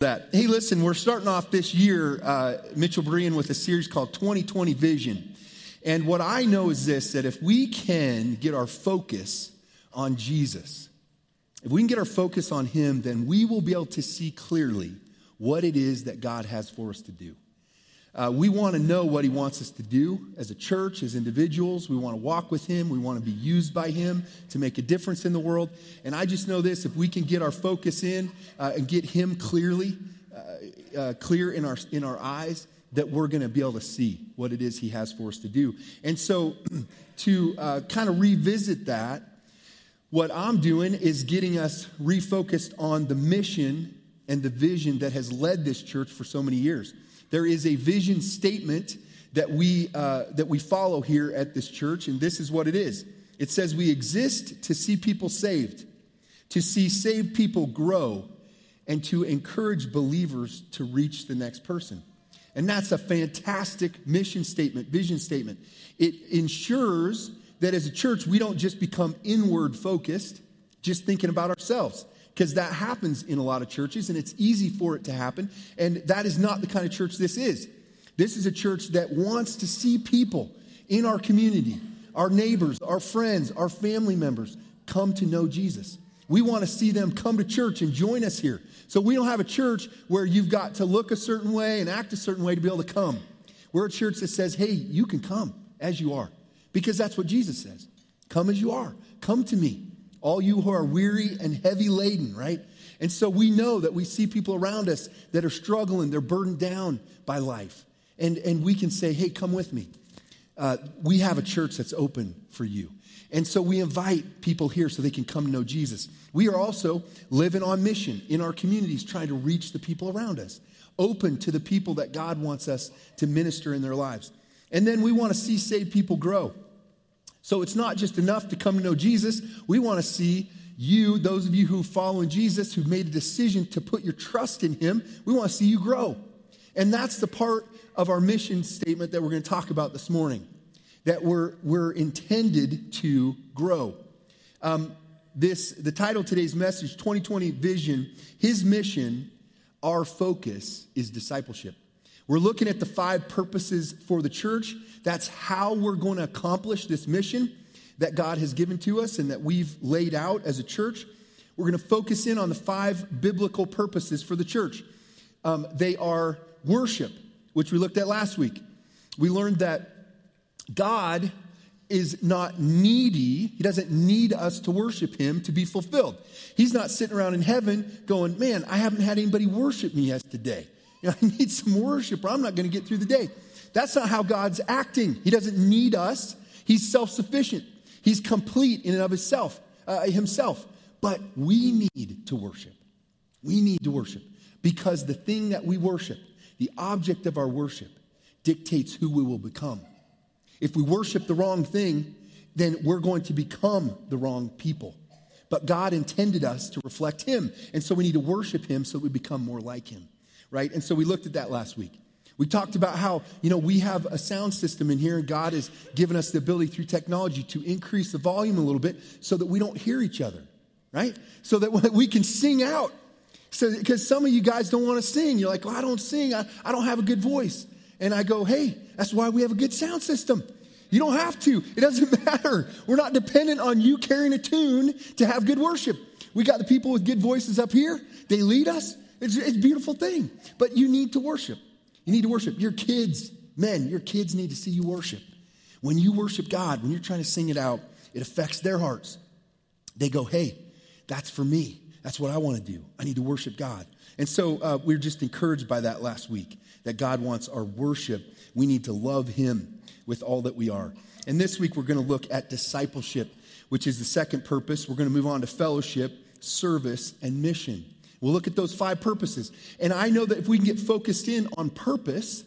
that. Hey, listen, we're starting off this year, uh, Mitchell Berean, with a series called 2020 Vision. And what I know is this that if we can get our focus on Jesus, if we can get our focus on Him, then we will be able to see clearly what it is that God has for us to do. Uh, we want to know what he wants us to do as a church, as individuals. We want to walk with him. We want to be used by him to make a difference in the world. And I just know this if we can get our focus in uh, and get him clearly, uh, uh clear in our, in our eyes, that we're going to be able to see what it is he has for us to do. And so, to uh, kind of revisit that, what I'm doing is getting us refocused on the mission and the vision that has led this church for so many years. There is a vision statement that we, uh, that we follow here at this church, and this is what it is it says, We exist to see people saved, to see saved people grow, and to encourage believers to reach the next person. And that's a fantastic mission statement, vision statement. It ensures that as a church, we don't just become inward focused, just thinking about ourselves because that happens in a lot of churches and it's easy for it to happen. And that is not the kind of church this is. This is a church that wants to see people in our community, our neighbors, our friends, our family members come to know Jesus. We want to see them come to church and join us here. So we don't have a church where you've got to look a certain way and act a certain way to be able to come. We're a church that says, hey, you can come as you are because that's what Jesus says. Come as you are. Come to me all you who are weary and heavy laden, right? And so we know that we see people around us that are struggling, they're burdened down by life. And, and we can say, hey, come with me. Uh, we have a church that's open for you. And so we invite people here so they can come to know Jesus. We are also living on mission in our communities, trying to reach the people around us, open to the people that God wants us to minister in their lives. And then we want to see saved people grow. So it's not just enough to come to know Jesus. We want to see you, those of you who follow in Jesus, who've made a decision to put your trust in Him, we want to see you grow. And that's the part of our mission statement that we're going to talk about this morning that we're, we're intended to grow. Um, this, the title of today's message, 2020 Vision, His mission, our focus is discipleship. We're looking at the five purposes for the church. That's how we're going to accomplish this mission that God has given to us and that we've laid out as a church. We're going to focus in on the five biblical purposes for the church. Um, they are worship, which we looked at last week. We learned that God is not needy. He doesn't need us to worship him to be fulfilled. He's not sitting around in heaven going, Man, I haven't had anybody worship me yet today. You know, I need some worship or I'm not going to get through the day. That's not how God's acting. He doesn't need us. He's self-sufficient. He's complete in and of himself, uh, himself. But we need to worship. We need to worship because the thing that we worship, the object of our worship, dictates who we will become. If we worship the wrong thing, then we're going to become the wrong people. But God intended us to reflect Him. And so we need to worship Him so we become more like Him right? And so we looked at that last week. We talked about how, you know, we have a sound system in here, and God has given us the ability through technology to increase the volume a little bit so that we don't hear each other, right? So that we can sing out. So, because some of you guys don't want to sing. You're like, well, I don't sing, I, I don't have a good voice. And I go, hey, that's why we have a good sound system. You don't have to, it doesn't matter. We're not dependent on you carrying a tune to have good worship. We got the people with good voices up here, they lead us. It's, it's a beautiful thing. But you need to worship. You need to worship. Your kids, men, your kids need to see you worship. When you worship God, when you're trying to sing it out, it affects their hearts. They go, hey, that's for me. That's what I want to do. I need to worship God. And so uh, we are just encouraged by that last week that God wants our worship. We need to love Him with all that we are. And this week we're going to look at discipleship, which is the second purpose. We're going to move on to fellowship, service, and mission. We'll look at those five purposes. And I know that if we can get focused in on purpose,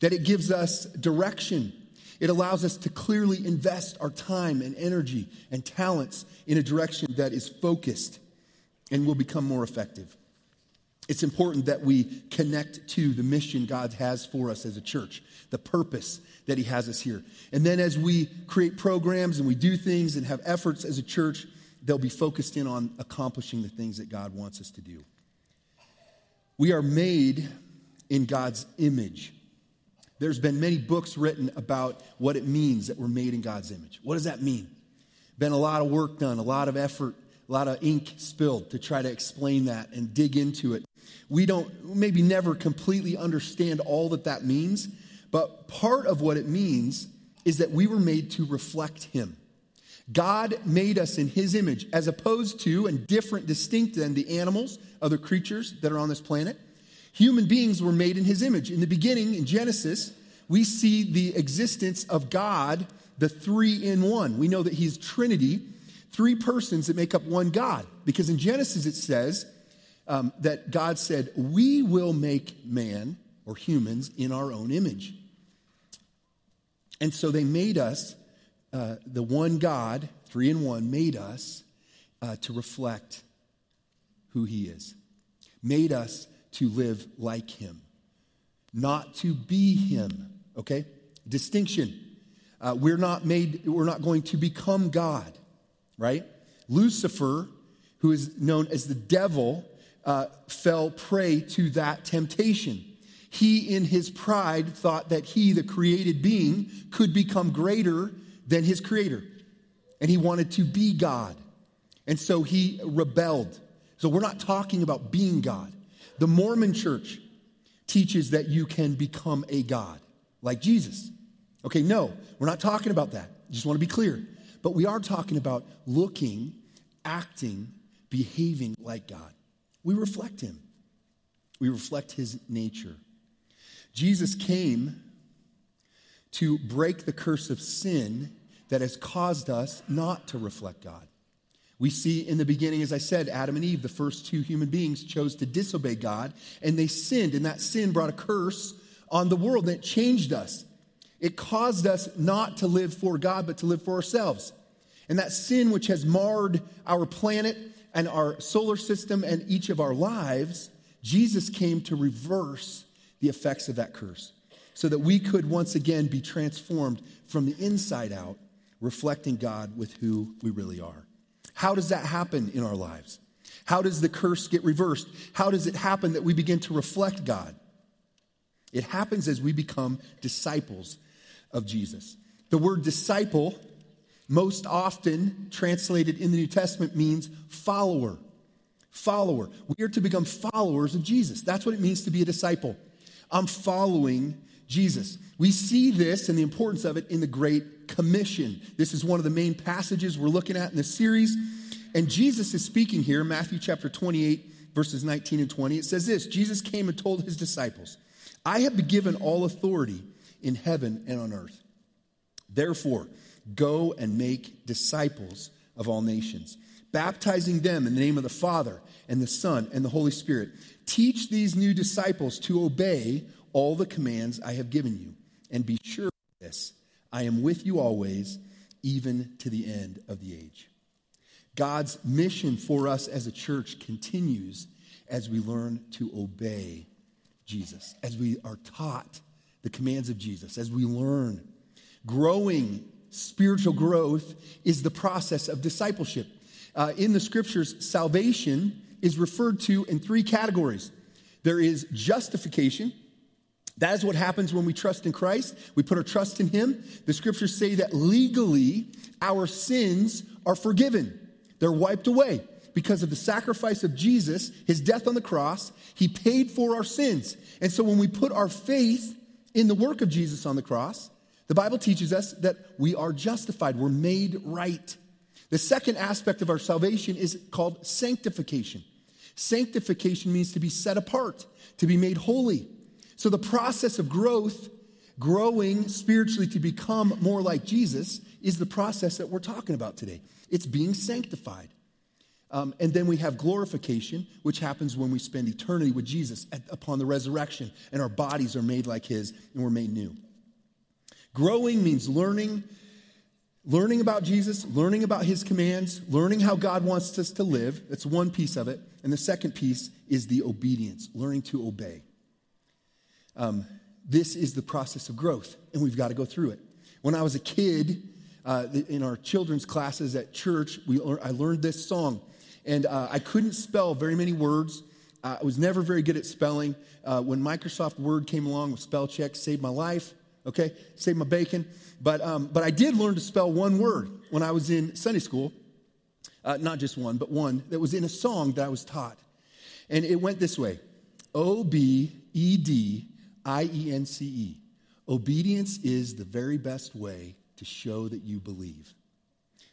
that it gives us direction. It allows us to clearly invest our time and energy and talents in a direction that is focused and will become more effective. It's important that we connect to the mission God has for us as a church, the purpose that He has us here. And then as we create programs and we do things and have efforts as a church, they'll be focused in on accomplishing the things that God wants us to do. We are made in God's image. There's been many books written about what it means that we're made in God's image. What does that mean? Been a lot of work done, a lot of effort, a lot of ink spilled to try to explain that and dig into it. We don't maybe never completely understand all that that means, but part of what it means is that we were made to reflect Him. God made us in His image, as opposed to and different, distinct than the animals, other creatures that are on this planet. Human beings were made in his image. In the beginning, in Genesis, we see the existence of God, the three in one. We know that he's Trinity, three persons that make up one God. Because in Genesis it says um, that God said, We will make man or humans in our own image. And so they made us, uh, the one God, three in one, made us uh, to reflect who he is, made us to live like him, not to be him. Okay? Distinction. Uh, we're not made, we're not going to become God, right? Lucifer, who is known as the devil, uh, fell prey to that temptation. He, in his pride, thought that he, the created being, could become greater than his creator. And he wanted to be God. And so he rebelled. So we're not talking about being God. The Mormon church teaches that you can become a God like Jesus. Okay, no, we're not talking about that. Just want to be clear. But we are talking about looking, acting, behaving like God. We reflect Him, we reflect His nature. Jesus came to break the curse of sin that has caused us not to reflect God. We see in the beginning, as I said, Adam and Eve, the first two human beings, chose to disobey God, and they sinned, and that sin brought a curse on the world, it changed us. It caused us not to live for God, but to live for ourselves. And that sin, which has marred our planet and our solar system and each of our lives, Jesus came to reverse the effects of that curse so that we could once again be transformed from the inside out, reflecting God with who we really are. How does that happen in our lives? How does the curse get reversed? How does it happen that we begin to reflect God? It happens as we become disciples of Jesus. The word disciple, most often translated in the New Testament, means follower. Follower. We are to become followers of Jesus. That's what it means to be a disciple. I'm following Jesus. We see this and the importance of it in the Great Commission. This is one of the main passages we're looking at in this series. And Jesus is speaking here, Matthew chapter 28, verses 19 and 20. It says this Jesus came and told his disciples, I have been given all authority in heaven and on earth. Therefore, go and make disciples of all nations, baptizing them in the name of the Father and the Son and the Holy Spirit. Teach these new disciples to obey all the commands I have given you. And be sure of this I am with you always, even to the end of the age. God's mission for us as a church continues as we learn to obey Jesus, as we are taught the commands of Jesus, as we learn. Growing spiritual growth is the process of discipleship. Uh, in the scriptures, salvation is referred to in three categories there is justification, that is what happens when we trust in Christ. We put our trust in Him. The scriptures say that legally our sins are forgiven, they're wiped away. Because of the sacrifice of Jesus, his death on the cross, he paid for our sins. And so when we put our faith in the work of Jesus on the cross, the Bible teaches us that we are justified, we're made right. The second aspect of our salvation is called sanctification. Sanctification means to be set apart, to be made holy. So the process of growth, growing spiritually to become more like Jesus, is the process that we're talking about today. It's being sanctified. Um, and then we have glorification, which happens when we spend eternity with Jesus at, upon the resurrection, and our bodies are made like His, and we're made new. Growing means learning, learning about Jesus, learning about His commands, learning how God wants us to live. That's one piece of it. And the second piece is the obedience, learning to obey. Um, this is the process of growth, and we've got to go through it. When I was a kid, uh, in our children's classes at church, we, I learned this song, and uh, I couldn't spell very many words, I was never very good at spelling. Uh, when Microsoft Word came along with spell check, saved my life, okay? Saved my bacon. But, um, but I did learn to spell one word when I was in Sunday school. Uh, not just one, but one that was in a song that I was taught. And it went this way O B E D I E N C E. Obedience is the very best way to show that you believe.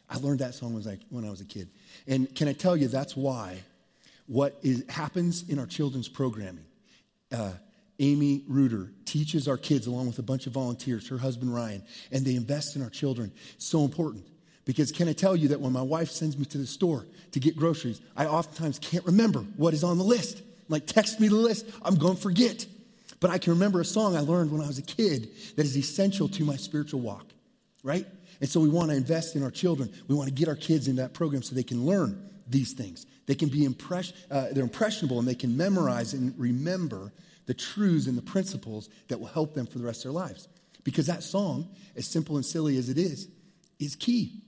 I learned that song when I, was a kid. And can I tell you, that's why what is, happens in our children's programming. Uh, Amy Reuter teaches our kids along with a bunch of volunteers, her husband Ryan, and they invest in our children. so important. Because can I tell you that when my wife sends me to the store to get groceries, I oftentimes can't remember what is on the list. Like, text me the list, I'm to forget. But I can remember a song I learned when I was a kid that is essential to my spiritual walk, right? And so we want to invest in our children. We want to get our kids into that program so they can learn these things. They can be impress- uh, they're impressionable and they can memorize and remember the truths and the principles that will help them for the rest of their lives. Because that song, as simple and silly as it is, is key.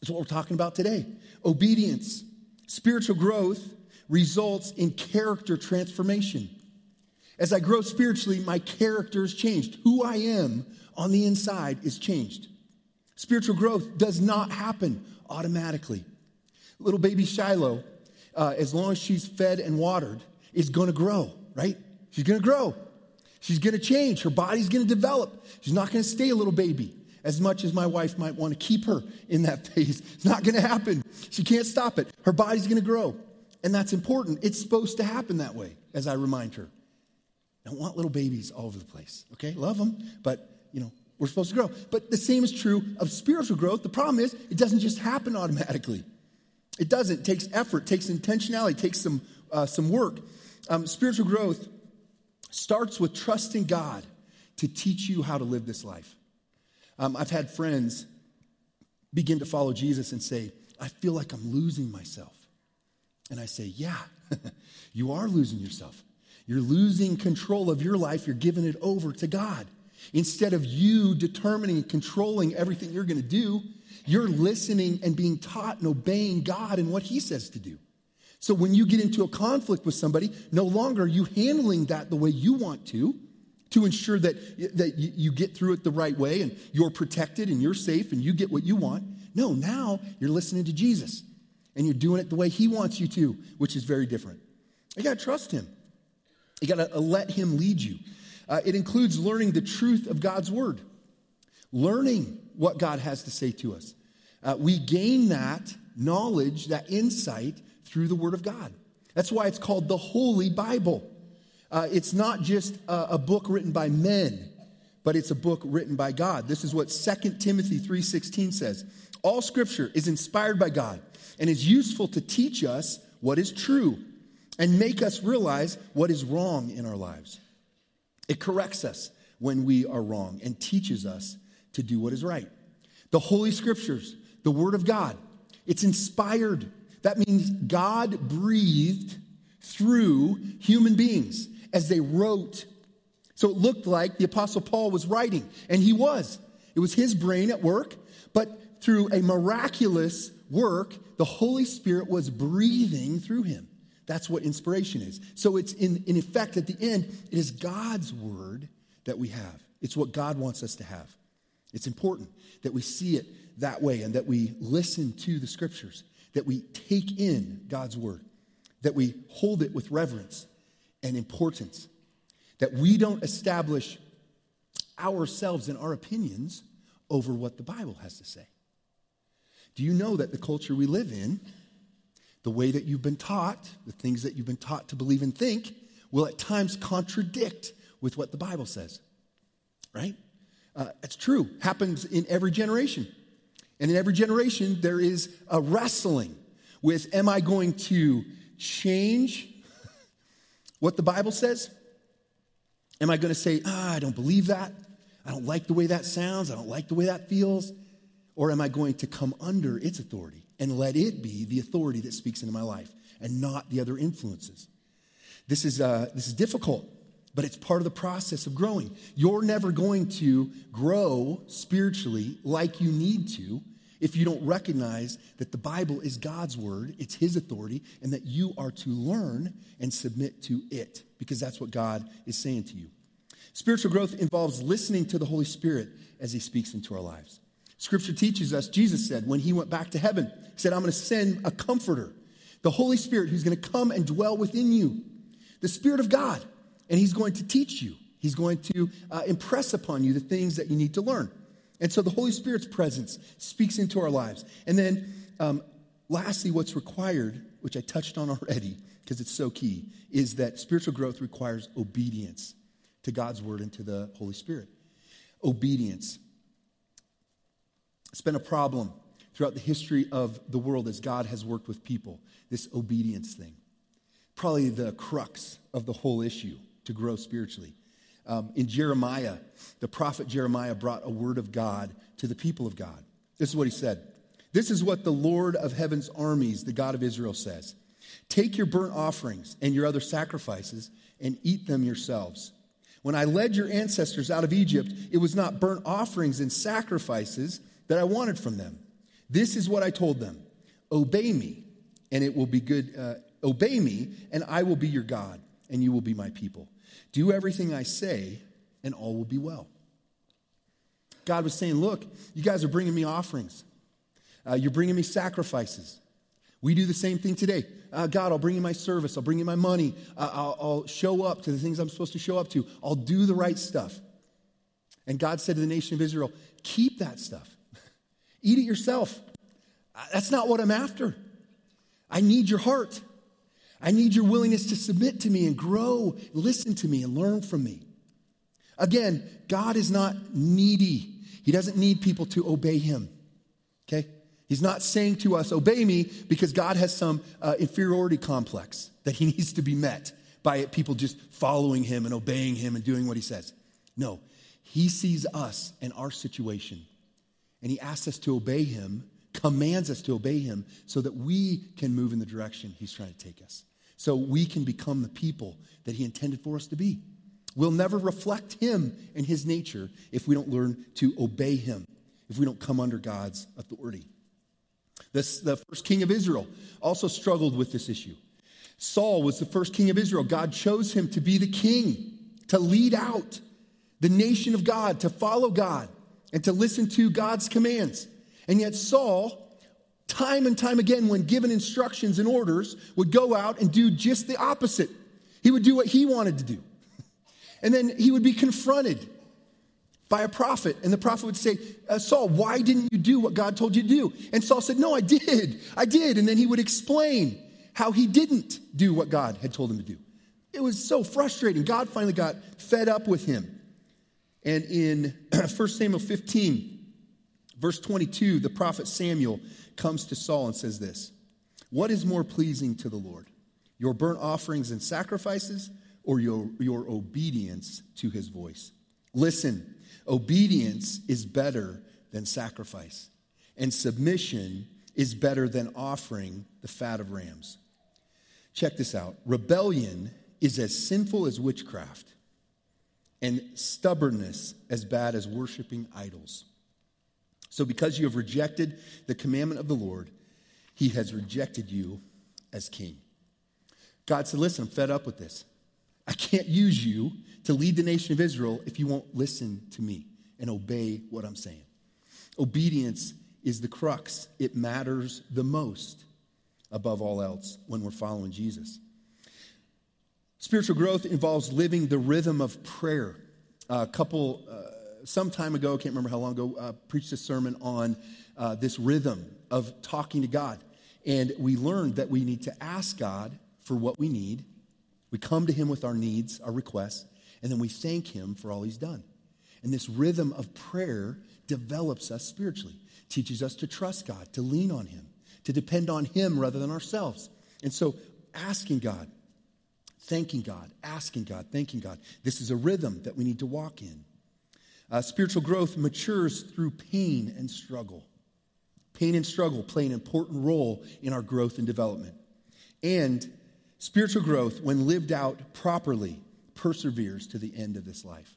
It's what we're talking about today. Obedience, spiritual growth results in character transformation. As I grow spiritually, my character is changed. Who I am on the inside is changed. Spiritual growth does not happen automatically. Little baby Shiloh, uh, as long as she's fed and watered, is going to grow, right? She's going to grow. She's going to change. Her body's going to develop. She's not going to stay a little baby as much as my wife might want to keep her in that phase. It's not going to happen. She can't stop it. Her body's going to grow. And that's important. It's supposed to happen that way, as I remind her. I don't want little babies all over the place, okay? Love them, but, you know, we're supposed to grow. But the same is true of spiritual growth. The problem is, it doesn't just happen automatically. It doesn't. It takes effort, takes intentionality, it takes some, uh, some work. Um, spiritual growth starts with trusting God to teach you how to live this life. Um, I've had friends begin to follow Jesus and say, I feel like I'm losing myself. And I say, Yeah, you are losing yourself. You're losing control of your life, you're giving it over to God. Instead of you determining and controlling everything you're going to do, you're listening and being taught and obeying God and what He says to do. So when you get into a conflict with somebody, no longer are you handling that the way you want to, to ensure that, that you get through it the right way and you're protected and you're safe and you get what you want. No, now you're listening to Jesus and you're doing it the way He wants you to, which is very different. You got to trust Him. You got to uh, let Him lead you. Uh, it includes learning the truth of God's Word, learning what God has to say to us. Uh, we gain that knowledge, that insight through the Word of God. That's why it's called the Holy Bible. Uh, it's not just a, a, book written by men, but it's a book written by God. This is what 2 Timothy 3:16 says. All scripture is inspired by God and is useful to teach us what is true and make us realize what is wrong in our lives. It corrects us when we are wrong and teaches us to do what is right. The Holy Scriptures, the Word of God, it's inspired. That means God breathed through human beings as they wrote. So it looked like the Apostle Paul was writing, and he was. It was his brain at work, but through a miraculous work, the Holy Spirit was breathing through him. That's what inspiration is. So it's in, in effect, at the end, it is God's word that we have. It's what God wants us to have. It's important that we see it that way and that we listen to the scriptures, that we take in God's word, that we hold it with reverence and importance, that we don't establish ourselves and our opinions over what the Bible has to say. Do you know that the culture we live in the way that you've been taught, the things that you've been taught to believe and think, will at times contradict with what the Bible says. Right? Uh, it's true. Happens in every generation. And in every generation, there is a wrestling with am I going to change what the Bible says? Am I going to say, ah, I don't believe that? I don't like the way that sounds. I don't like the way that feels. Or am I going to come under its authority? And let it be the authority that speaks into my life and not the other influences. This is, uh, this is difficult, but it's part of the process of growing. You're never going to grow spiritually like you need to if you don't recognize that the Bible is God's word, it's His authority, and that you are to learn and submit to it, because that's what God is saying to you. Spiritual growth involves listening to the Holy Spirit as He speaks into our lives. Scripture teaches us, Jesus said, when He went back to heaven, He said, I'm going to send a comforter, the Holy Spirit, who's going to come and dwell within you, the Spirit of God, and He's going to teach you. He's going to uh, impress upon you the things that you need to learn. And so the Holy Spirit's presence speaks into our lives. And then, um, lastly, what's required, which I touched on already because it's so key, is that spiritual growth requires obedience to God's word and to the Holy Spirit. Obedience. It's been a problem throughout the history of the world as God has worked with people, this obedience thing. Probably the crux of the whole issue to grow spiritually. Um, in Jeremiah, the prophet Jeremiah brought a word of God to the people of God. This is what he said This is what the Lord of heaven's armies, the God of Israel, says Take your burnt offerings and your other sacrifices and eat them yourselves. When I led your ancestors out of Egypt, it was not burnt offerings and sacrifices that I wanted from them. This is what I told them Obey me, and it will be good. Uh, obey me, and I will be your God, and you will be my people. Do everything I say, and all will be well. God was saying, Look, you guys are bringing me offerings, uh, you're bringing me sacrifices. We do the same thing today. Uh, God, I'll bring you my service. I'll bring you my money. Uh, I'll, I'll show up to the things I'm supposed to show up to. I'll do the right stuff. And God said to the nation of Israel, Keep that stuff. Eat it yourself. That's not what I'm after. I need your heart. I need your willingness to submit to me and grow, listen to me, and learn from me. Again, God is not needy. He doesn't need people to obey him. Okay? He's not saying to us, obey me, because God has some uh, inferiority complex that he needs to be met by people just following him and obeying him and doing what he says. No, he sees us and our situation, and he asks us to obey him, commands us to obey him, so that we can move in the direction he's trying to take us so we can become the people that He intended for us to be. We'll never reflect Him and His nature if we don't learn to obey Him, if we don't come under God's authority. This, the first king of Israel also struggled with this issue. Saul was the first king of Israel. God chose him to be the king, to lead out the nation of God, to follow God, and to listen to God's commands. And yet, Saul time and time again, when given instructions and orders, would go out and do just the opposite. He would do what he wanted to do. And then he would be confronted by a prophet, and the prophet would say, uh, Saul, why didn't you do what God told you to do? And Saul said, No, I did. I did. And then he would explain how he didn't do what God had told him to do. It was so frustrating. God finally got fed up with him. And in 1 Samuel 15, verse 22, the prophet Samuel comes to Saul and says this What is more pleasing to the Lord, your burnt offerings and sacrifices, or your, your obedience to his voice? Listen, obedience is better than sacrifice, and submission is better than offering the fat of rams. Check this out rebellion is as sinful as witchcraft, and stubbornness as bad as worshiping idols. So, because you have rejected the commandment of the Lord, he has rejected you as king. God said, Listen, I'm fed up with this. I can't use you to lead the nation of Israel if you won't listen to me and obey what I'm saying. Obedience is the crux, it matters the most above all else when we're following Jesus. Spiritual growth involves living the rhythm of prayer. a couple. Uh, some time ago, I can't remember how long ago, uh, preached a sermon on uh, this rhythm of talking to God. And we learned that we need to ask God for what we need. We come to Him with our needs, our requests, and then we thank Him for all He's done. And this rhythm of prayer develops us spiritually, teaches us to trust God, to lean on Him, to depend on Him rather than ourselves. And so, asking God, thanking God, asking God, thanking God, this is a rhythm that we need to walk in. Uh, spiritual growth matures through pain and struggle. Pain and struggle play an important role in our growth and development. And spiritual growth, when lived out properly, perseveres to the end of this life.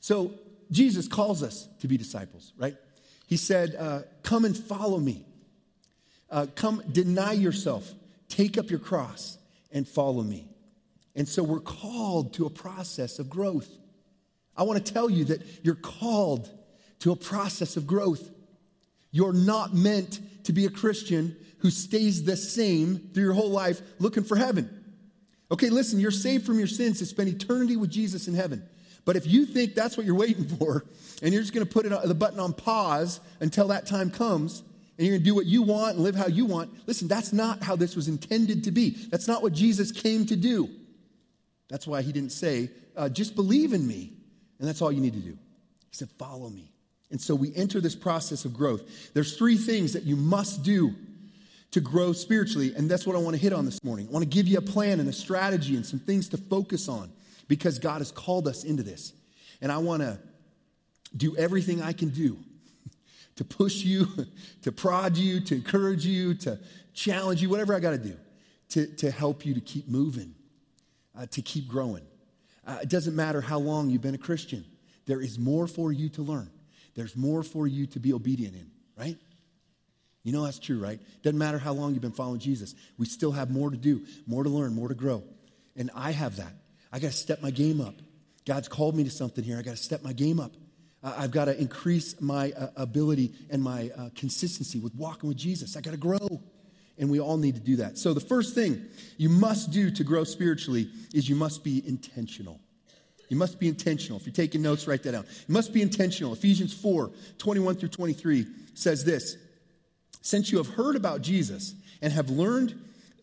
So, Jesus calls us to be disciples, right? He said, uh, Come and follow me. Uh, come, deny yourself, take up your cross, and follow me. And so we're called to a process of growth. I want to tell you that you're called to a process of growth. You're not meant to be a Christian who stays the same through your whole life looking for heaven. Okay, listen, you're saved from your sins to spend eternity with Jesus in heaven. But if you think that's what you're waiting for, and you're just going to put it, the button on pause until that time comes, and you're going to do what you want and live how you want, listen, that's not how this was intended to be. That's not what Jesus came to do. That's why he didn't say, uh, just believe in me, and that's all you need to do. He said, follow me. And so we enter this process of growth. There's three things that you must do to grow spiritually, and that's what I want to hit on this morning. I want to give you a plan and a strategy and some things to focus on because God has called us into this. And I want to do everything I can do to push you, to prod you, to encourage you, to challenge you, whatever I got to do to, to help you to keep moving, uh, to keep growing. Uh, it doesn't matter how long you've been a Christian, there is more for you to learn, there's more for you to be obedient in, right? You know that's true, right? Doesn't matter how long you've been following Jesus. We still have more to do, more to learn, more to grow. And I have that. I got to step my game up. God's called me to something here. I got to step my game up. Uh, I've got to increase my uh, ability and my uh, consistency with walking with Jesus. I got to grow. And we all need to do that. So, the first thing you must do to grow spiritually is you must be intentional. You must be intentional. If you're taking notes, write that down. You must be intentional. Ephesians 4 21 through 23 says this since you have heard about Jesus and have learned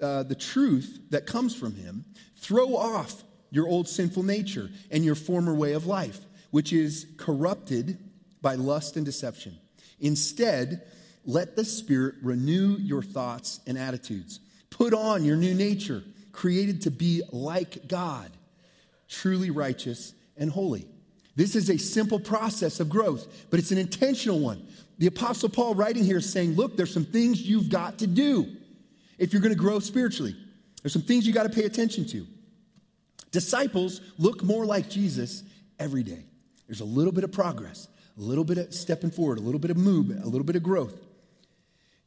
uh, the truth that comes from him, throw off your old sinful nature and your former way of life, which is corrupted by lust and deception. Instead, let the Spirit renew your thoughts and attitudes. Put on your new nature, created to be like God, truly righteous and holy. This is a simple process of growth, but it's an intentional one. The Apostle Paul, writing here, is saying, Look, there's some things you've got to do if you're going to grow spiritually. There's some things you got to pay attention to. Disciples look more like Jesus every day. There's a little bit of progress, a little bit of stepping forward, a little bit of movement, a little bit of growth.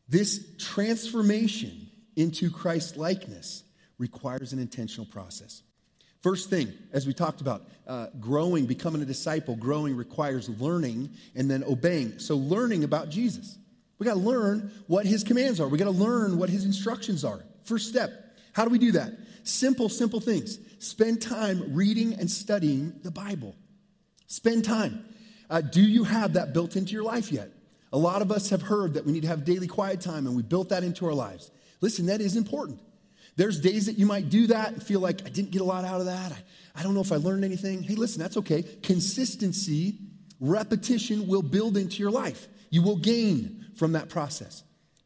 This transformation into Christ likeness requires an intentional process. First thing, as we talked about, uh, growing, becoming a disciple, growing requires learning and then obeying. So, learning about Jesus. We got to learn what his commands are. We got to learn what his instructions are. First step. How do we do that? Simple, simple things. Spend time reading and studying the Bible. Spend time. Uh, do you have that built into your life yet? A lot of us have heard that we need to have daily quiet time, and we built that into our lives. Listen, that is important. There's days that you might do that and feel like I didn't get a lot out of that. I, I don't know if I learned anything. Hey, listen, that's okay. Consistency, repetition will build into your life. You will gain from that process.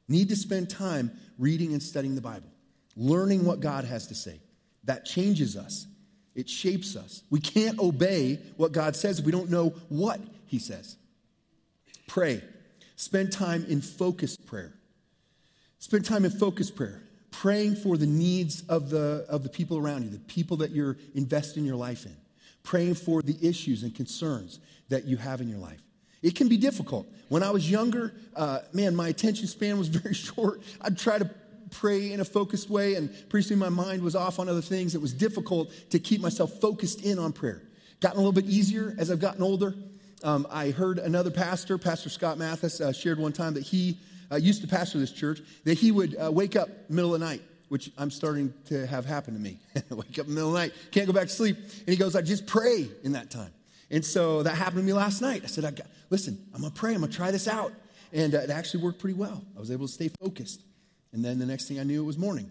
Need to spend time reading and studying the Bible, learning what God has to say. That changes us, it shapes us. We can't obey what God says if we don't know what He says. Pray. Spend time in focused prayer. Spend time in focused prayer praying for the needs of the, of the people around you, the people that you're investing your life in, praying for the issues and concerns that you have in your life. It can be difficult. When I was younger, uh, man, my attention span was very short. I'd try to pray in a focused way, and pretty soon my mind was off on other things. It was difficult to keep myself focused in on prayer. Gotten a little bit easier as I've gotten older. Um, I heard another pastor, Pastor Scott Mathis, uh, shared one time that he uh, used to pastor this church, that he would uh, wake up middle of the night, which I'm starting to have happen to me. wake up middle of the night, can't go back to sleep. And he goes, I just pray in that time. And so that happened to me last night. I said, I got, listen, I'm going to pray. I'm going to try this out. And uh, it actually worked pretty well. I was able to stay focused. And then the next thing I knew, it was morning.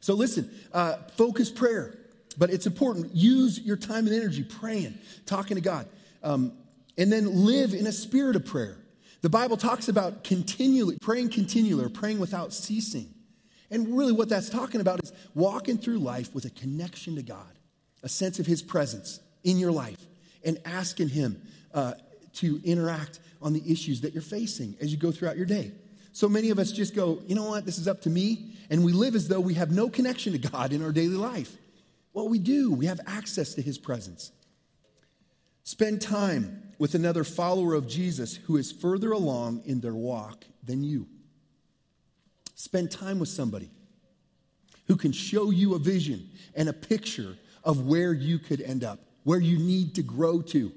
So listen, uh, focus prayer. But it's important. Use your time and energy praying, talking to God. Um, and then live in a spirit of prayer. The Bible talks about continually, praying continually, or praying without ceasing. And really, what that's talking about is walking through life with a connection to God, a sense of His presence in your life, and asking Him uh, to interact on the issues that you're facing as you go throughout your day. So many of us just go, you know what, this is up to me. And we live as though we have no connection to God in our daily life. Well, we do. We have access to His presence. Spend time with another follower of Jesus who is further along in their walk than you. Spend time with somebody who can show you a vision and a picture of where you could end up, where you need to grow to.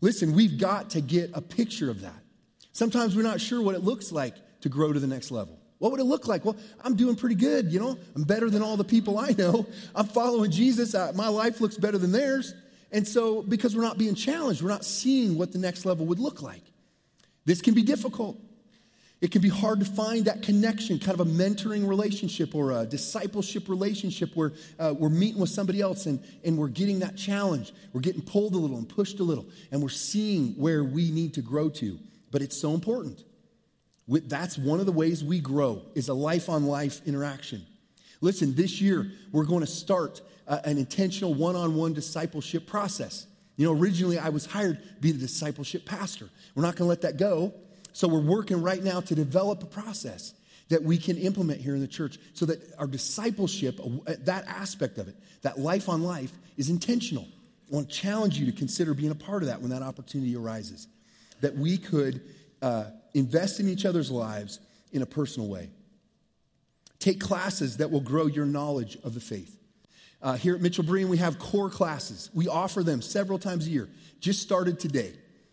Listen, we've got to get a picture of that. Sometimes we're not sure what it looks like to grow to the next level. What would it look like? Well, I'm doing pretty good, you know. I'm better than all the people I know. I'm following Jesus. I, my life looks better than theirs. And so, because we're not being challenged, we're not seeing what the next level would look like. This can be difficult. It can be hard to find that connection, kind of a mentoring relationship or a discipleship relationship where uh, we're meeting with somebody else and, and we're getting that challenge. We're getting pulled a little and pushed a little, and we're seeing where we need to grow to. But it's so important. That's one of the ways we grow is a life on life interaction. Listen, this year we're going to start uh, an intentional one-on-one discipleship process. You know, originally I was hired to be the discipleship pastor. We're not going to let that go. So we're working right now to develop a process that we can implement here in the church so that our discipleship, uh, that aspect of it, that life on life, is intentional. I want to challenge you to consider being a part of that when that opportunity arises. That we could uh, invest in each other's lives in a personal way. Take classes that will grow your knowledge of the faith. Uh, here at Mitchell Berean, we have core classes. We offer them several times a year. Just started today,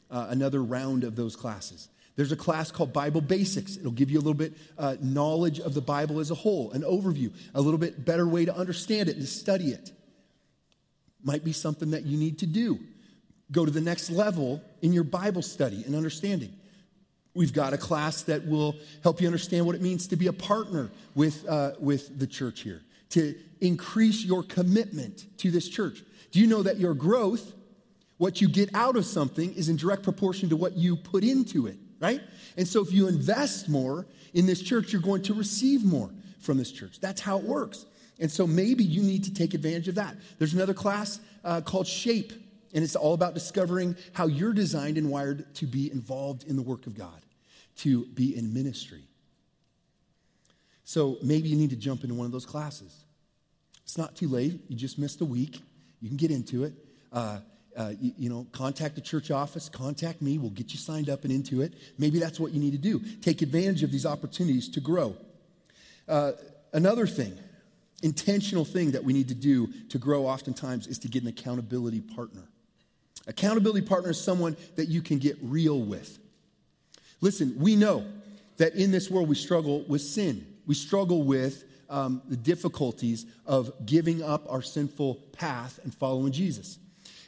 uh, another round of those classes. There's a class called Bible Basics. It'll give you a little bit uh, knowledge of the Bible as a whole, an overview, a little bit better way to understand it and study it. Might be something that you need to do. Go to the next level in your Bible study and understanding. We've got a class that will help you understand what it means to be a partner with, uh, with the church here, to increase your commitment to this church. Do you know that your growth, what you get out of something, is in direct proportion to what you put into it? right? And so if you invest more in this church, you're going to receive more from this church. That's how it works. And so maybe you need to take advantage of that. There's another class uh, called Shape, and it's all about discovering how you're designed and wired to be involved in the work of God, to be in ministry. So maybe you need to jump into one of those classes. It's not too late. You just missed a week. You can get into it. Uh, uh, you, you, know, contact the church office, contact me, we'll get you signed up and into it. Maybe that's what you need to do. Take advantage of these opportunities to grow. Uh, another thing, intentional thing that we need to do to grow oftentimes is to get an accountability partner. Accountability partner is someone that you can get real with. Listen, we know that in this world we struggle with sin. We struggle with um, the difficulties of giving up our sinful path and following Jesus.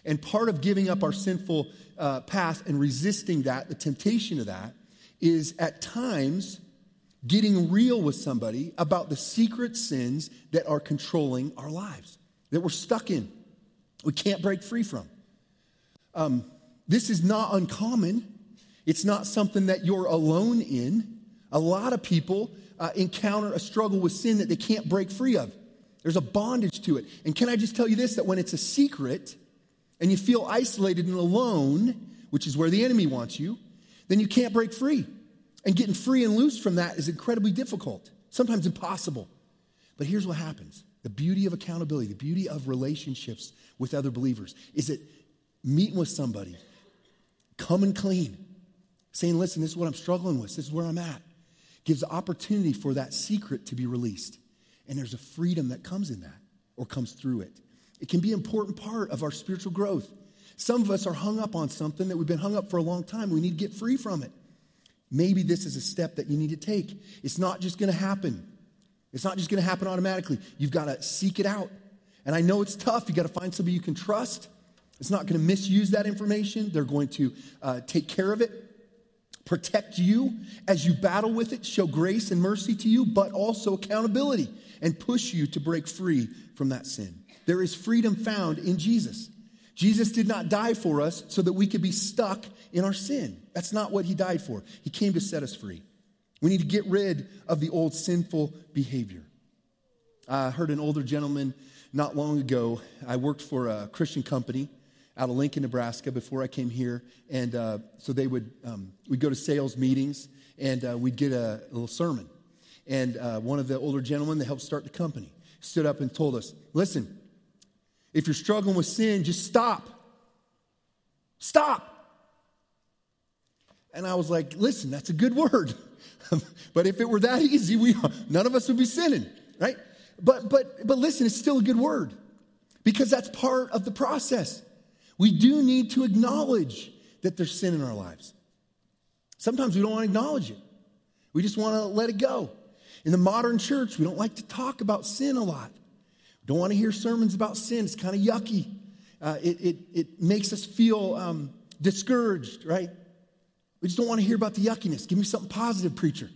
And part of giving up our sinful uh, path and resisting that, the temptation of that, is at times getting real with somebody about the secret sins that are controlling our lives, that we're stuck in, we can't break free from. Um, this is not uncommon. It's not something that you're alone in. A lot of people uh, encounter a struggle with sin that they can't break free of. There's a bondage to it. And can I just tell you this that when it's a secret, and you feel isolated and alone, which is where the enemy wants you, then you can't break free. And getting free and loose from that is incredibly difficult, sometimes impossible. But here's what happens the beauty of accountability, the beauty of relationships with other believers is that meeting with somebody, coming clean, saying, listen, this is what I'm struggling with, this is where I'm at, gives opportunity for that secret to be released. And there's a freedom that comes in that or comes through it. It can be an important part of our spiritual growth. Some of us are hung up on something that we've been hung up for a long time. We need to get free from it. Maybe this is a step that you need to take. It's not just going to happen. It's not just going to happen automatically. You've got to seek it out. And I know it's tough. You've got to find somebody you can trust. It's not going to misuse that information. They're going to uh, take care of it, protect you as you battle with it, show grace and mercy to you, but also accountability and push you to break free from that sin. There is freedom found in Jesus. Jesus did not die for us so that we could be stuck in our sin. That's not what he died for. He came to set us free. We need to get rid of the old sinful behavior. I heard an older gentleman not long ago. I worked for a Christian company out of Lincoln, Nebraska, before I came here, and uh, so they would um, we'd go to sales meetings and uh, we'd get a, a, little sermon. And uh, one of the older gentlemen that helped start the company stood up and told us, "Listen, if you're struggling with sin, just stop. Stop. And I was like, listen, that's a good word. but if it were that easy, we none of us would be sinning, right? But but but listen, it's still a good word because that's part of the process. We do need to acknowledge that there's sin in our lives. Sometimes we don't want to acknowledge it. We just want to let it go. In the modern church, we don't like to talk about sin a lot. We Don't want to hear sermons about sin. It's kind of yucky. Uh, it, it, it makes us feel um, discouraged, right? We just don't want to hear about the yuckiness. Give me something positive, preacher.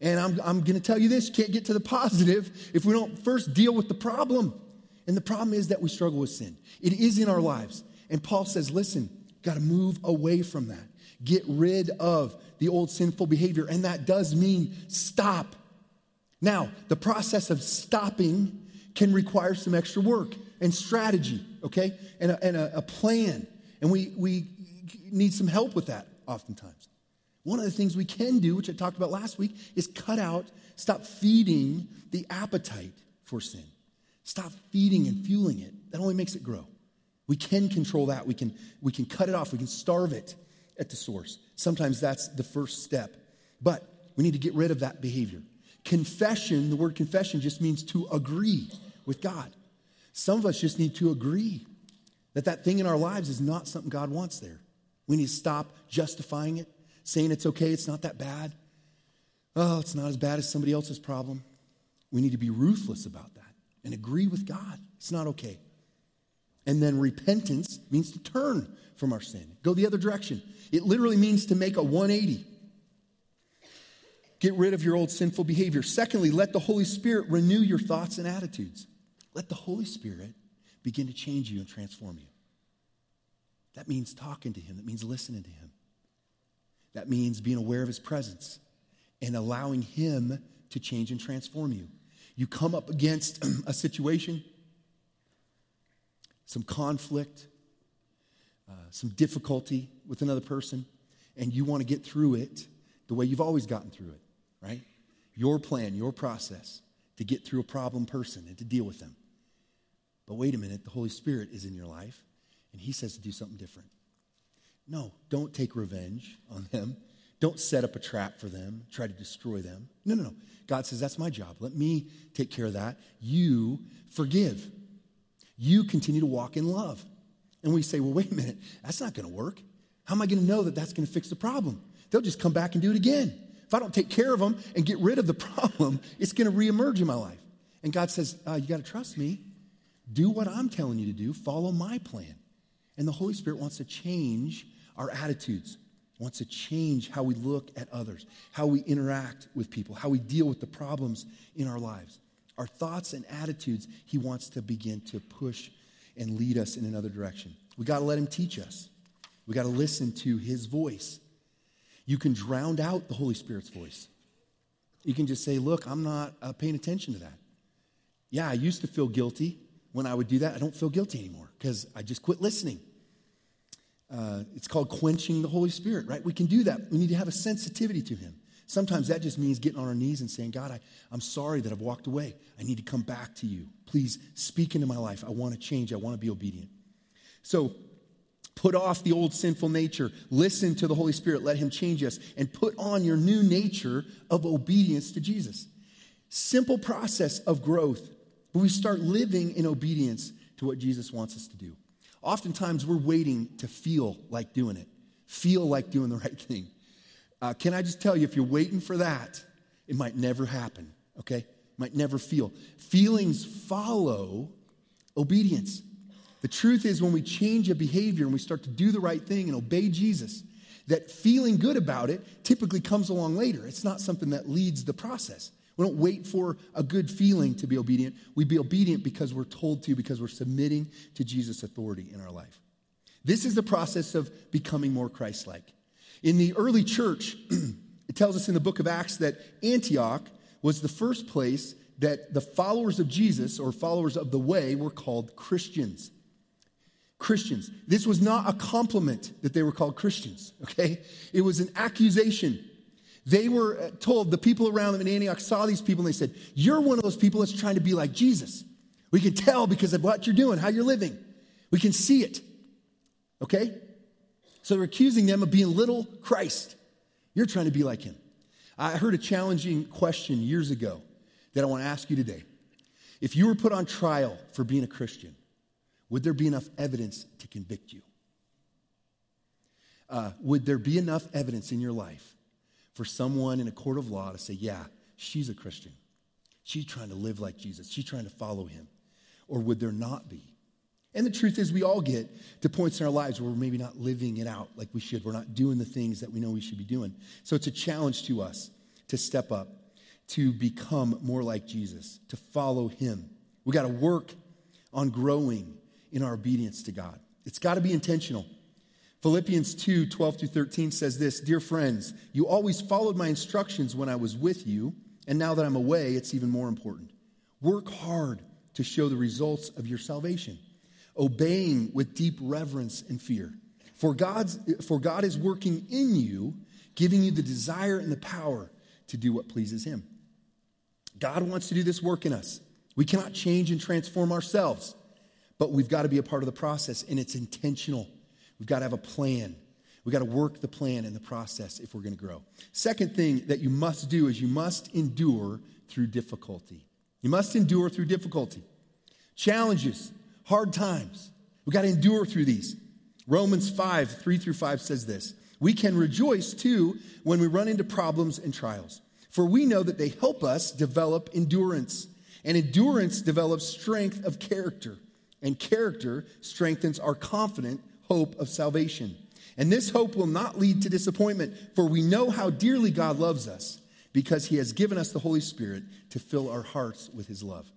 And I'm, I'm going to tell you this you can't get to the positive if we don't first deal with the problem. And the problem is that we struggle with sin. It is in our lives. And Paul says, listen, got to move away from that. Get rid of the old sinful behavior. And that does mean stop. Now, the process of stopping can require some extra work and strategy, okay? And a, and a, a plan. And we, we need some help with that oftentimes. One of the things we can do, which I talked about last week, is cut out, stop feeding the appetite for sin. Stop feeding and fueling it. That only makes it grow. We can control that. We can, we can cut it off. We can starve it at the source. Sometimes that's the first step. But we need to get rid of that behavior. Confession, the word confession just means to agree with God. Some of us just need to agree that that thing in our lives is not something God wants there. We need to stop justifying it, saying it's okay, it's not that bad. Oh, it's not as bad as somebody else's problem. We need to be ruthless about that and agree with God. It's not okay. And then repentance means to turn from our sin, go the other direction. It literally means to make a 180. Get rid of your old sinful behavior. Secondly, let the Holy Spirit renew your thoughts and attitudes. Let the Holy Spirit begin to change you and transform you. That means talking to Him, that means listening to Him. That means being aware of His presence and allowing Him to change and transform you. You come up against a situation, some conflict, uh, some difficulty with another person, and you want to get through it the way you've always gotten through it, right? Your plan, your process to get through a problem person and to deal with them. But wait a minute, the Holy Spirit is in your life, and He says to do something different. No, don't take revenge on them. Don't set up a trap for them, try to destroy them. No, no, no. God says, That's my job. Let me take care of that. You forgive. You continue to walk in love. And we say, Well, wait a minute, that's not going to work. How am I going to know that that's going to fix the problem? They'll just come back and do it again. If I don't take care of them and get rid of the problem, it's going to reemerge in my life. And God says, uh, You got to trust me. Do what I'm telling you to do, follow my plan. And the Holy Spirit wants to change our attitudes, wants to change how we look at others, how we interact with people, how we deal with the problems in our lives. Our thoughts and attitudes, He wants to begin to push and lead us in another direction. We got to let Him teach us. We got to listen to His voice. You can drown out the Holy Spirit's voice. You can just say, Look, I'm not uh, paying attention to that. Yeah, I used to feel guilty when I would do that, I don't feel guilty anymore because I just quit listening. Uh, it's called quenching the Holy Spirit, right? We can do that. We need to have a sensitivity to Him. Sometimes that just means getting on our knees and saying, God, I, I'm sorry that I've walked away. I need to come back to you. Please speak into my life. I want to change. I want to be obedient. So, put off the old sinful nature. Listen to the Holy Spirit. Let Him change us. And put on your new nature of obedience to Jesus. Simple process of growth but we start living in obedience to what Jesus wants us to do. Oftentimes, we're waiting to feel like doing it, feel like doing the right thing. Uh, can I just tell you, if you're waiting for that, it might never happen, okay? Might never feel. Feelings follow obedience. The truth is, when we change a behavior and we start to do the right thing and obey Jesus, that feeling good about it typically comes along later. It's not something that leads the process. We don't wait for a good feeling to be obedient. We be obedient because we're told to, because we're submitting to Jesus' authority in our life. This is the process of becoming more Christ like. In the early church, it tells us in the book of Acts that Antioch was the first place that the followers of Jesus or followers of the way were called Christians. Christians. This was not a compliment that they were called Christians, okay? It was an accusation. They were uh, told, the people around them in Antioch saw these people and they said, You're one of those people that's trying to be like Jesus. We can tell because of what you're doing, how you're living. We can see it. Okay? So they're accusing them of being little Christ. You're trying to be like him. I heard a challenging question years ago that I want to ask you today. If you were put on trial for being a Christian, would there be enough evidence to convict you? Uh, would there be enough evidence in your life for someone in a court of law to say, yeah, she's a Christian? She's trying to live like Jesus. She's trying to follow him. Or would there not be? And the truth is, we all get to points in our lives where we're maybe not living it out like we should. We're not doing the things that we know we should be doing. So it's a challenge to us to step up, to become more like Jesus, to follow him. We got to work on growing in our obedience to God. It's got to be intentional. Philippians 2 12 through 13 says this Dear friends, you always followed my instructions when I was with you, and now that I'm away, it's even more important. Work hard to show the results of your salvation, obeying with deep reverence and fear. For, God's, for God is working in you, giving you the desire and the power to do what pleases Him. God wants to do this work in us. We cannot change and transform ourselves, but we've got to be a part of the process, and it's intentional. We've got to have a plan. We've got to work the plan and the process if we're going to grow. Second thing that you must do is you must endure through difficulty. You must endure through difficulty. Challenges, hard times. We've got to endure through these. Romans 5, 3 through 5 says this We can rejoice too when we run into problems and trials, for we know that they help us develop endurance. And endurance develops strength of character, and character strengthens our confident hope of salvation. And this hope will not lead to disappointment, for we know how dearly God loves us because he has given us the Holy Spirit to fill our hearts with his love.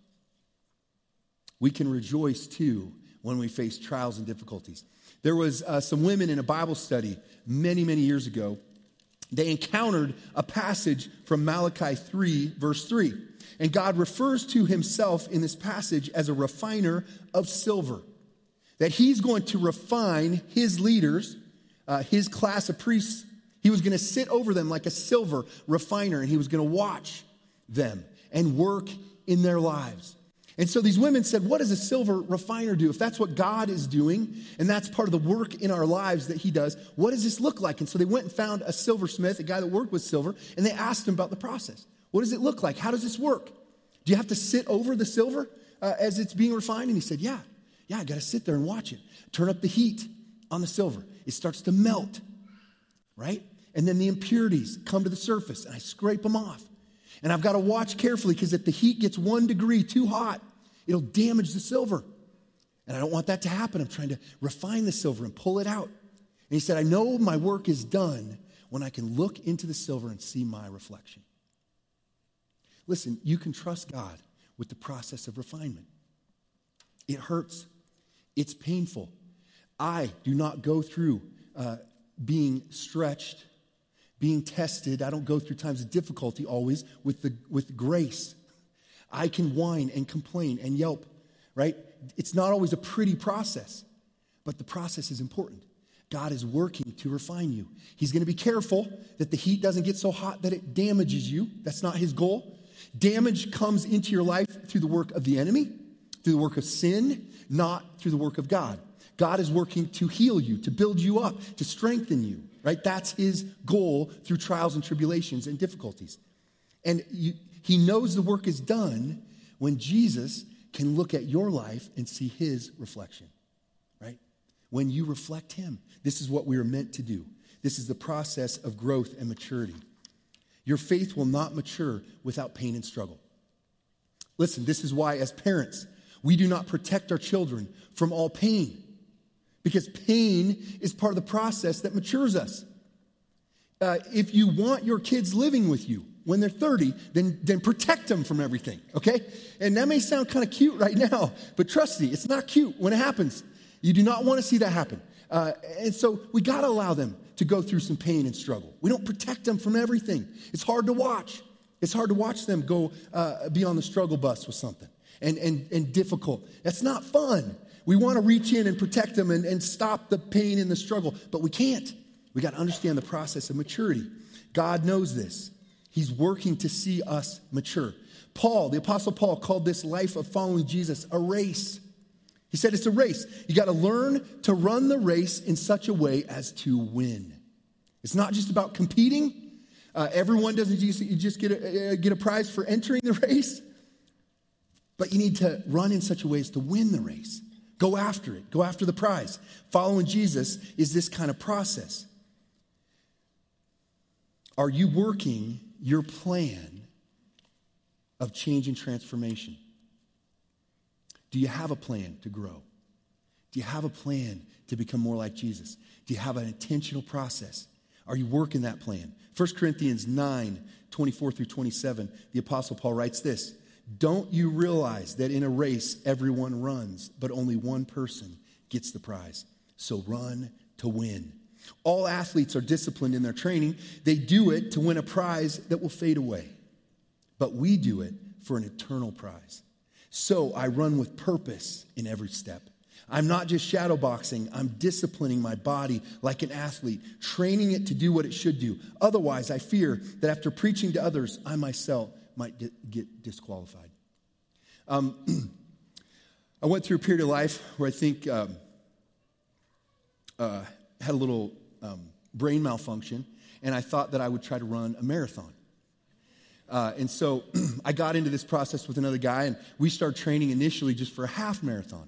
We can rejoice too when we face trials and difficulties. There was uh, some women in a Bible study many, many years ago. They encountered a passage from Malachi 3, verse 3. And God refers to himself in this passage as a refiner of silver that he's going to refine his leaders, uh, his class of priests. He was going to sit over them like a silver refiner, and he was going to watch them and work in their lives. And so these women said, What does a silver refiner do? If that's what God is doing, and that's part of the work in our lives that He does, what does this look like? And so they went and found a silversmith, a guy that worked with silver, and they asked him about the process. What does it look like? How does this work? Do you have to sit over the silver uh, as it's being refined? And he said, Yeah. Yeah, I got to sit there and watch it. Turn up the heat on the silver. It starts to melt, right? And then the impurities come to the surface, and I scrape them off. And I've got to watch carefully because if the heat gets one degree too hot, it'll damage the silver. And I don't want that to happen. I'm trying to refine the silver and pull it out. And he said, I know my work is done when I can look into the silver and see my reflection. Listen, you can trust God with the process of refinement. It hurts, it's painful. I do not go through uh, being stretched, being tested. I don't go through times of difficulty always with, the, with grace. I can whine and complain and yelp, right? It's not always a pretty process, but the process is important. God is working to refine you. He's going to be careful that the heat doesn't get so hot that it damages you. That's not his goal. Damage comes into your life through the work of the enemy, through the work of sin, not through the work of God. God is working to heal you, to build you up, to strengthen you, right? That's his goal through trials and tribulations and difficulties. And you, he knows the work is done when Jesus can look at your life and see his reflection, right? When you reflect him. This is what we are meant to do. This is the process of growth and maturity. Your faith will not mature without pain and struggle. Listen, this is why, as parents, we do not protect our children from all pain because pain is part of the process that matures us. Uh, if you want your kids living with you when they're 30, then, then protect them from everything, okay? And that may sound kind of cute right now, but trust me, it's not cute when it happens. You do not want to see that happen. Uh, and so we got to allow them to go through some pain and struggle. We don't protect them from everything. It's hard to watch. It's hard to watch them go uh, be on the struggle bus with something and, and, and difficult. That's not fun. We want to reach in and protect them and, and stop the pain and the struggle, but we can't. We got to understand the process of maturity. God knows this. He's working to see us mature. Paul, the Apostle Paul, called this life of following Jesus a race. He said it's a race. You got to learn to run the race in such a way as to win. It's not just about competing. Uh, everyone doesn't just, you just get a, uh, get a prize for entering the race, but you need to run in such a way as to win the race. Go after it, go after the prize. Following Jesus is this kind of process. Are you working your plan of change and transformation? Do you have a plan to grow? Do you have a plan to become more like Jesus? Do you have an intentional process? Are you working that plan? 1 Corinthians 9, 24 through 27, the Apostle Paul writes this Don't you realize that in a race everyone runs, but only one person gets the prize? So run to win. All athletes are disciplined in their training. They do it to win a prize that will fade away. But we do it for an eternal prize. So I run with purpose in every step. I'm not just shadowboxing, I'm disciplining my body like an athlete, training it to do what it should do. Otherwise, I fear that after preaching to others, I myself might di- get disqualified. Um, I went through a period of life where I think um, uh, had a little um, brain malfunction, and I thought that I would try to run a marathon. Uh, and so I got into this process with another guy, and we started training initially just for a half marathon.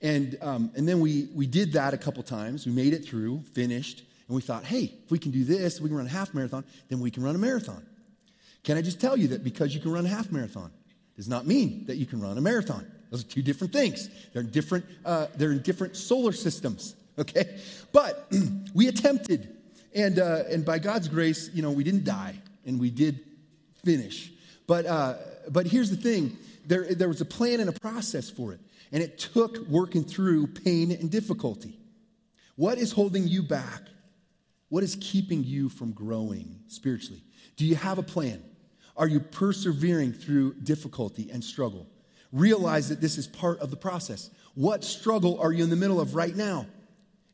And, um, and then we, we did that a couple times. We made it through, finished, and we thought, hey, if we can do this, we can run a half marathon, then we can run a marathon. Can I just tell you that because you can run a half marathon does not mean that you can run a marathon? Those are two different things. They're in different, uh, they're in different solar systems, okay? But we attempted, and, uh, and by God's grace, you know, we didn't die, and we did finish. But, uh, but here's the thing there, there was a plan and a process for it. And it took working through pain and difficulty. What is holding you back? What is keeping you from growing spiritually? Do you have a plan? Are you persevering through difficulty and struggle? Realize that this is part of the process. What struggle are you in the middle of right now?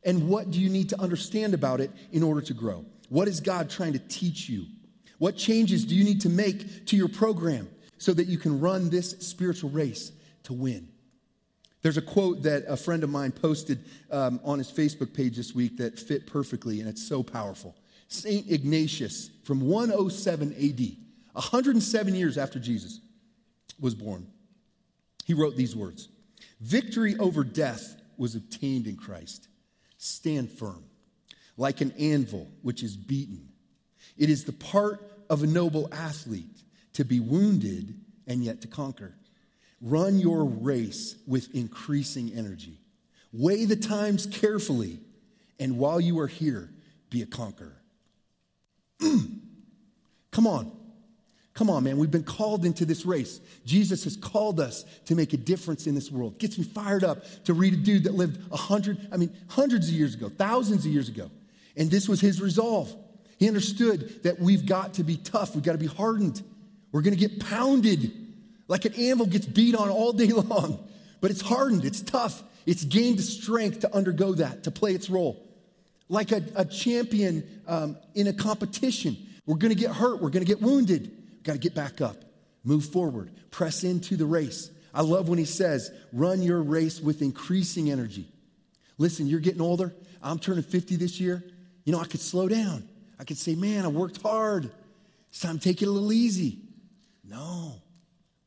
And what do you need to understand about it in order to grow? What is God trying to teach you? What changes do you need to make to your program so that you can run this spiritual race to win? There's a quote that a friend of mine posted um, on his Facebook page this week that fit perfectly, and it's so powerful. St. Ignatius from 107 AD, 107 years after Jesus was born, he wrote these words Victory over death was obtained in Christ. Stand firm, like an anvil which is beaten. It is the part of a noble athlete to be wounded and yet to conquer. Run your race with increasing energy. Weigh the times carefully, and while you are here, be a conqueror. Come on. Come on, man. We've been called into this race. Jesus has called us to make a difference in this world. Gets me fired up to read a dude that lived a hundred, I mean, hundreds of years ago, thousands of years ago. And this was his resolve. He understood that we've got to be tough. We've got to be hardened. We're going to get pounded. Like an anvil gets beat on all day long, but it's hardened, it's tough, it's gained the strength to undergo that, to play its role. Like a, a champion um, in a competition, we're gonna get hurt, we're gonna get wounded, gotta get back up, move forward, press into the race. I love when he says, run your race with increasing energy. Listen, you're getting older. I'm turning 50 this year. You know, I could slow down. I could say, man, I worked hard. It's time to take it a little easy. No.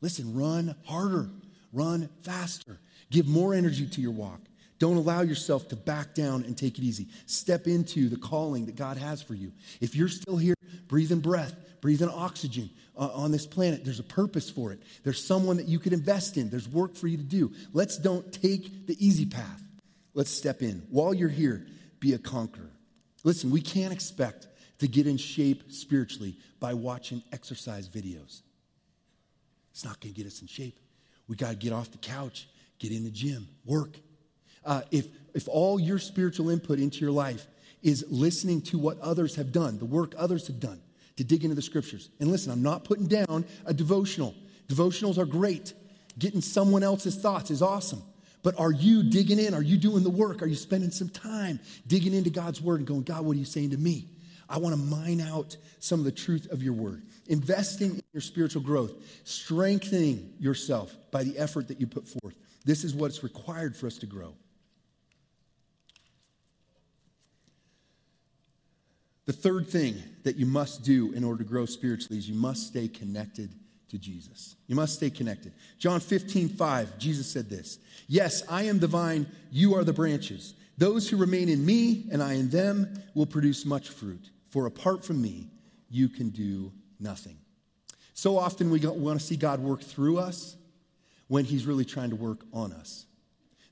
Listen, run harder, run faster, give more energy to your walk. Don't allow yourself to back down and take it easy. Step into the calling that God has for you. If you're still here, breathing breath, breathing oxygen uh, on this planet, there's a purpose for it. There's someone that you could invest in, there's work for you to do. Let's don't take the easy path. Let's step in. While you're here, be a conqueror. Listen, we can't expect to get in shape spiritually by watching exercise videos. It's not going to get us in shape. We got to get off the couch, get in the gym, work. Uh, if, if all your spiritual input into your life is listening to what others have done, the work others have done, to dig into the scriptures. And listen, I'm not putting down a devotional. Devotionals are great. Getting someone else's thoughts is awesome. But are you digging in? Are you doing the work? Are you spending some time digging into God's word and going, God, what are you saying to me? I want to mine out some of the truth of your word investing in your spiritual growth, strengthening yourself by the effort that you put forth. This is what's required for us to grow. The third thing that you must do in order to grow spiritually is you must stay connected to Jesus. You must stay connected. John 15, 5, Jesus said this Yes, I am the vine, you are the branches. Those who remain in me and I in them will produce much fruit. For apart from me, you can do nothing. So often we want to see God work through us when He's really trying to work on us.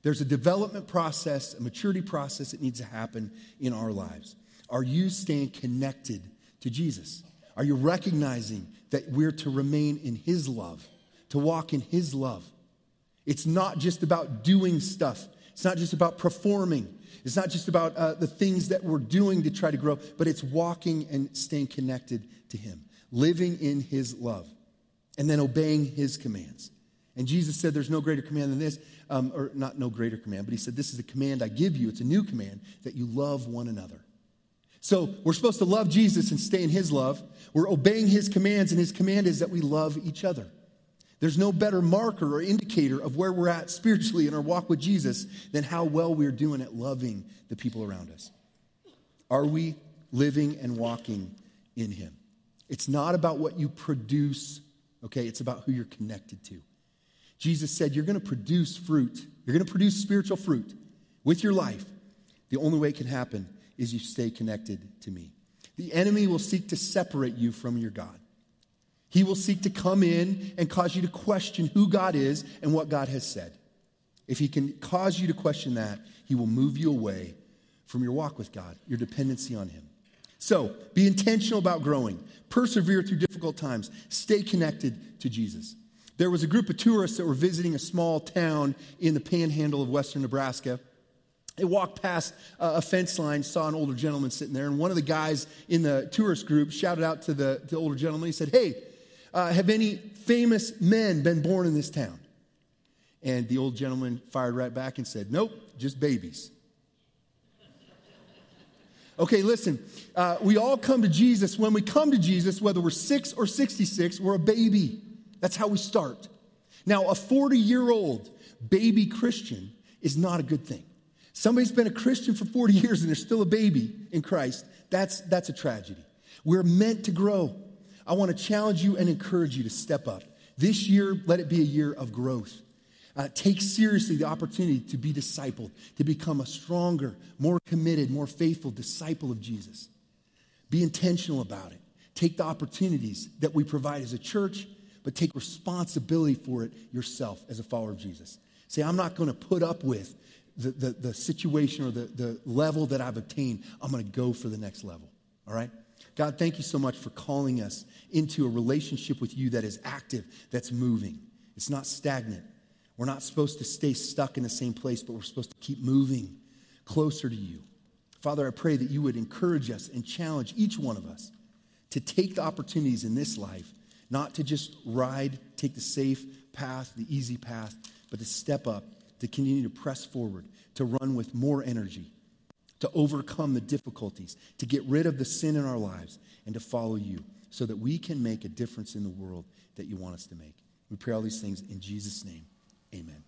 There's a development process, a maturity process that needs to happen in our lives. Are you staying connected to Jesus? Are you recognizing that we're to remain in His love, to walk in His love? It's not just about doing stuff, it's not just about performing, it's not just about uh, the things that we're doing to try to grow, but it's walking and staying connected to Him, living in His love, and then obeying His commands. And Jesus said, There's no greater command than this, um, or not no greater command, but He said, This is a command I give you. It's a new command that you love one another. So we're supposed to love Jesus and stay in his love. We're obeying his commands, and his command is that we love each other. There's no better marker or indicator of where we're at spiritually in our walk with Jesus than how well we're doing at loving the people around us. Are we living and walking in him? It's not about what you produce, okay? It's about who you're connected to. Jesus said, You're going to produce fruit. You're going to produce spiritual fruit with your life. The only way it can happen is you stay connected to me. The enemy will seek to separate you from your God. He will seek to come in and cause you to question who God is and what God has said. If he can cause you to question that, he will move you away from your walk with God, your dependency on him. So be intentional about growing, persevere through difficult times, stay connected to Jesus. There was a group of tourists that were visiting a small town in the panhandle of western Nebraska. They walked past a fence line, saw an older gentleman sitting there, and one of the guys in the tourist group shouted out to the, the older gentleman. He said, Hey, uh, have any famous men been born in this town? And the old gentleman fired right back and said, Nope, just babies. Okay, listen, uh, we all come to Jesus. When we come to Jesus, whether we're six or 66, we're a baby. That's how we start. Now, a 40 year old baby Christian is not a good thing. Somebody's been a Christian for 40 years and they're still a baby in Christ. That's, that's a tragedy. We're meant to grow. I want to challenge you and encourage you to step up. This year, let it be a year of growth. Uh, take seriously the opportunity to be discipled, to become a stronger, more committed, more faithful disciple of Jesus. Be intentional about it. Take the opportunities that we provide as a church, but take responsibility for it yourself as a follower of Jesus. Say, I'm not going to put up with the, the, the situation or the, the level that I've obtained, I'm going to go for the next level. All right? God, thank you so much for calling us into a relationship with you that is active, that's moving. It's not stagnant. We're not supposed to stay stuck in the same place, but we're supposed to keep moving closer to you. Father, I pray that you would encourage us and challenge each one of us to take the opportunities in this life, not to just ride, take the safe path, the easy path, but to step up to continue to press forward, to run with more energy, to overcome the difficulties, to get rid of the sin in our lives, and to follow you so that we can make a difference in the world that you want us to make. We pray all these things in Jesus' name. Amen.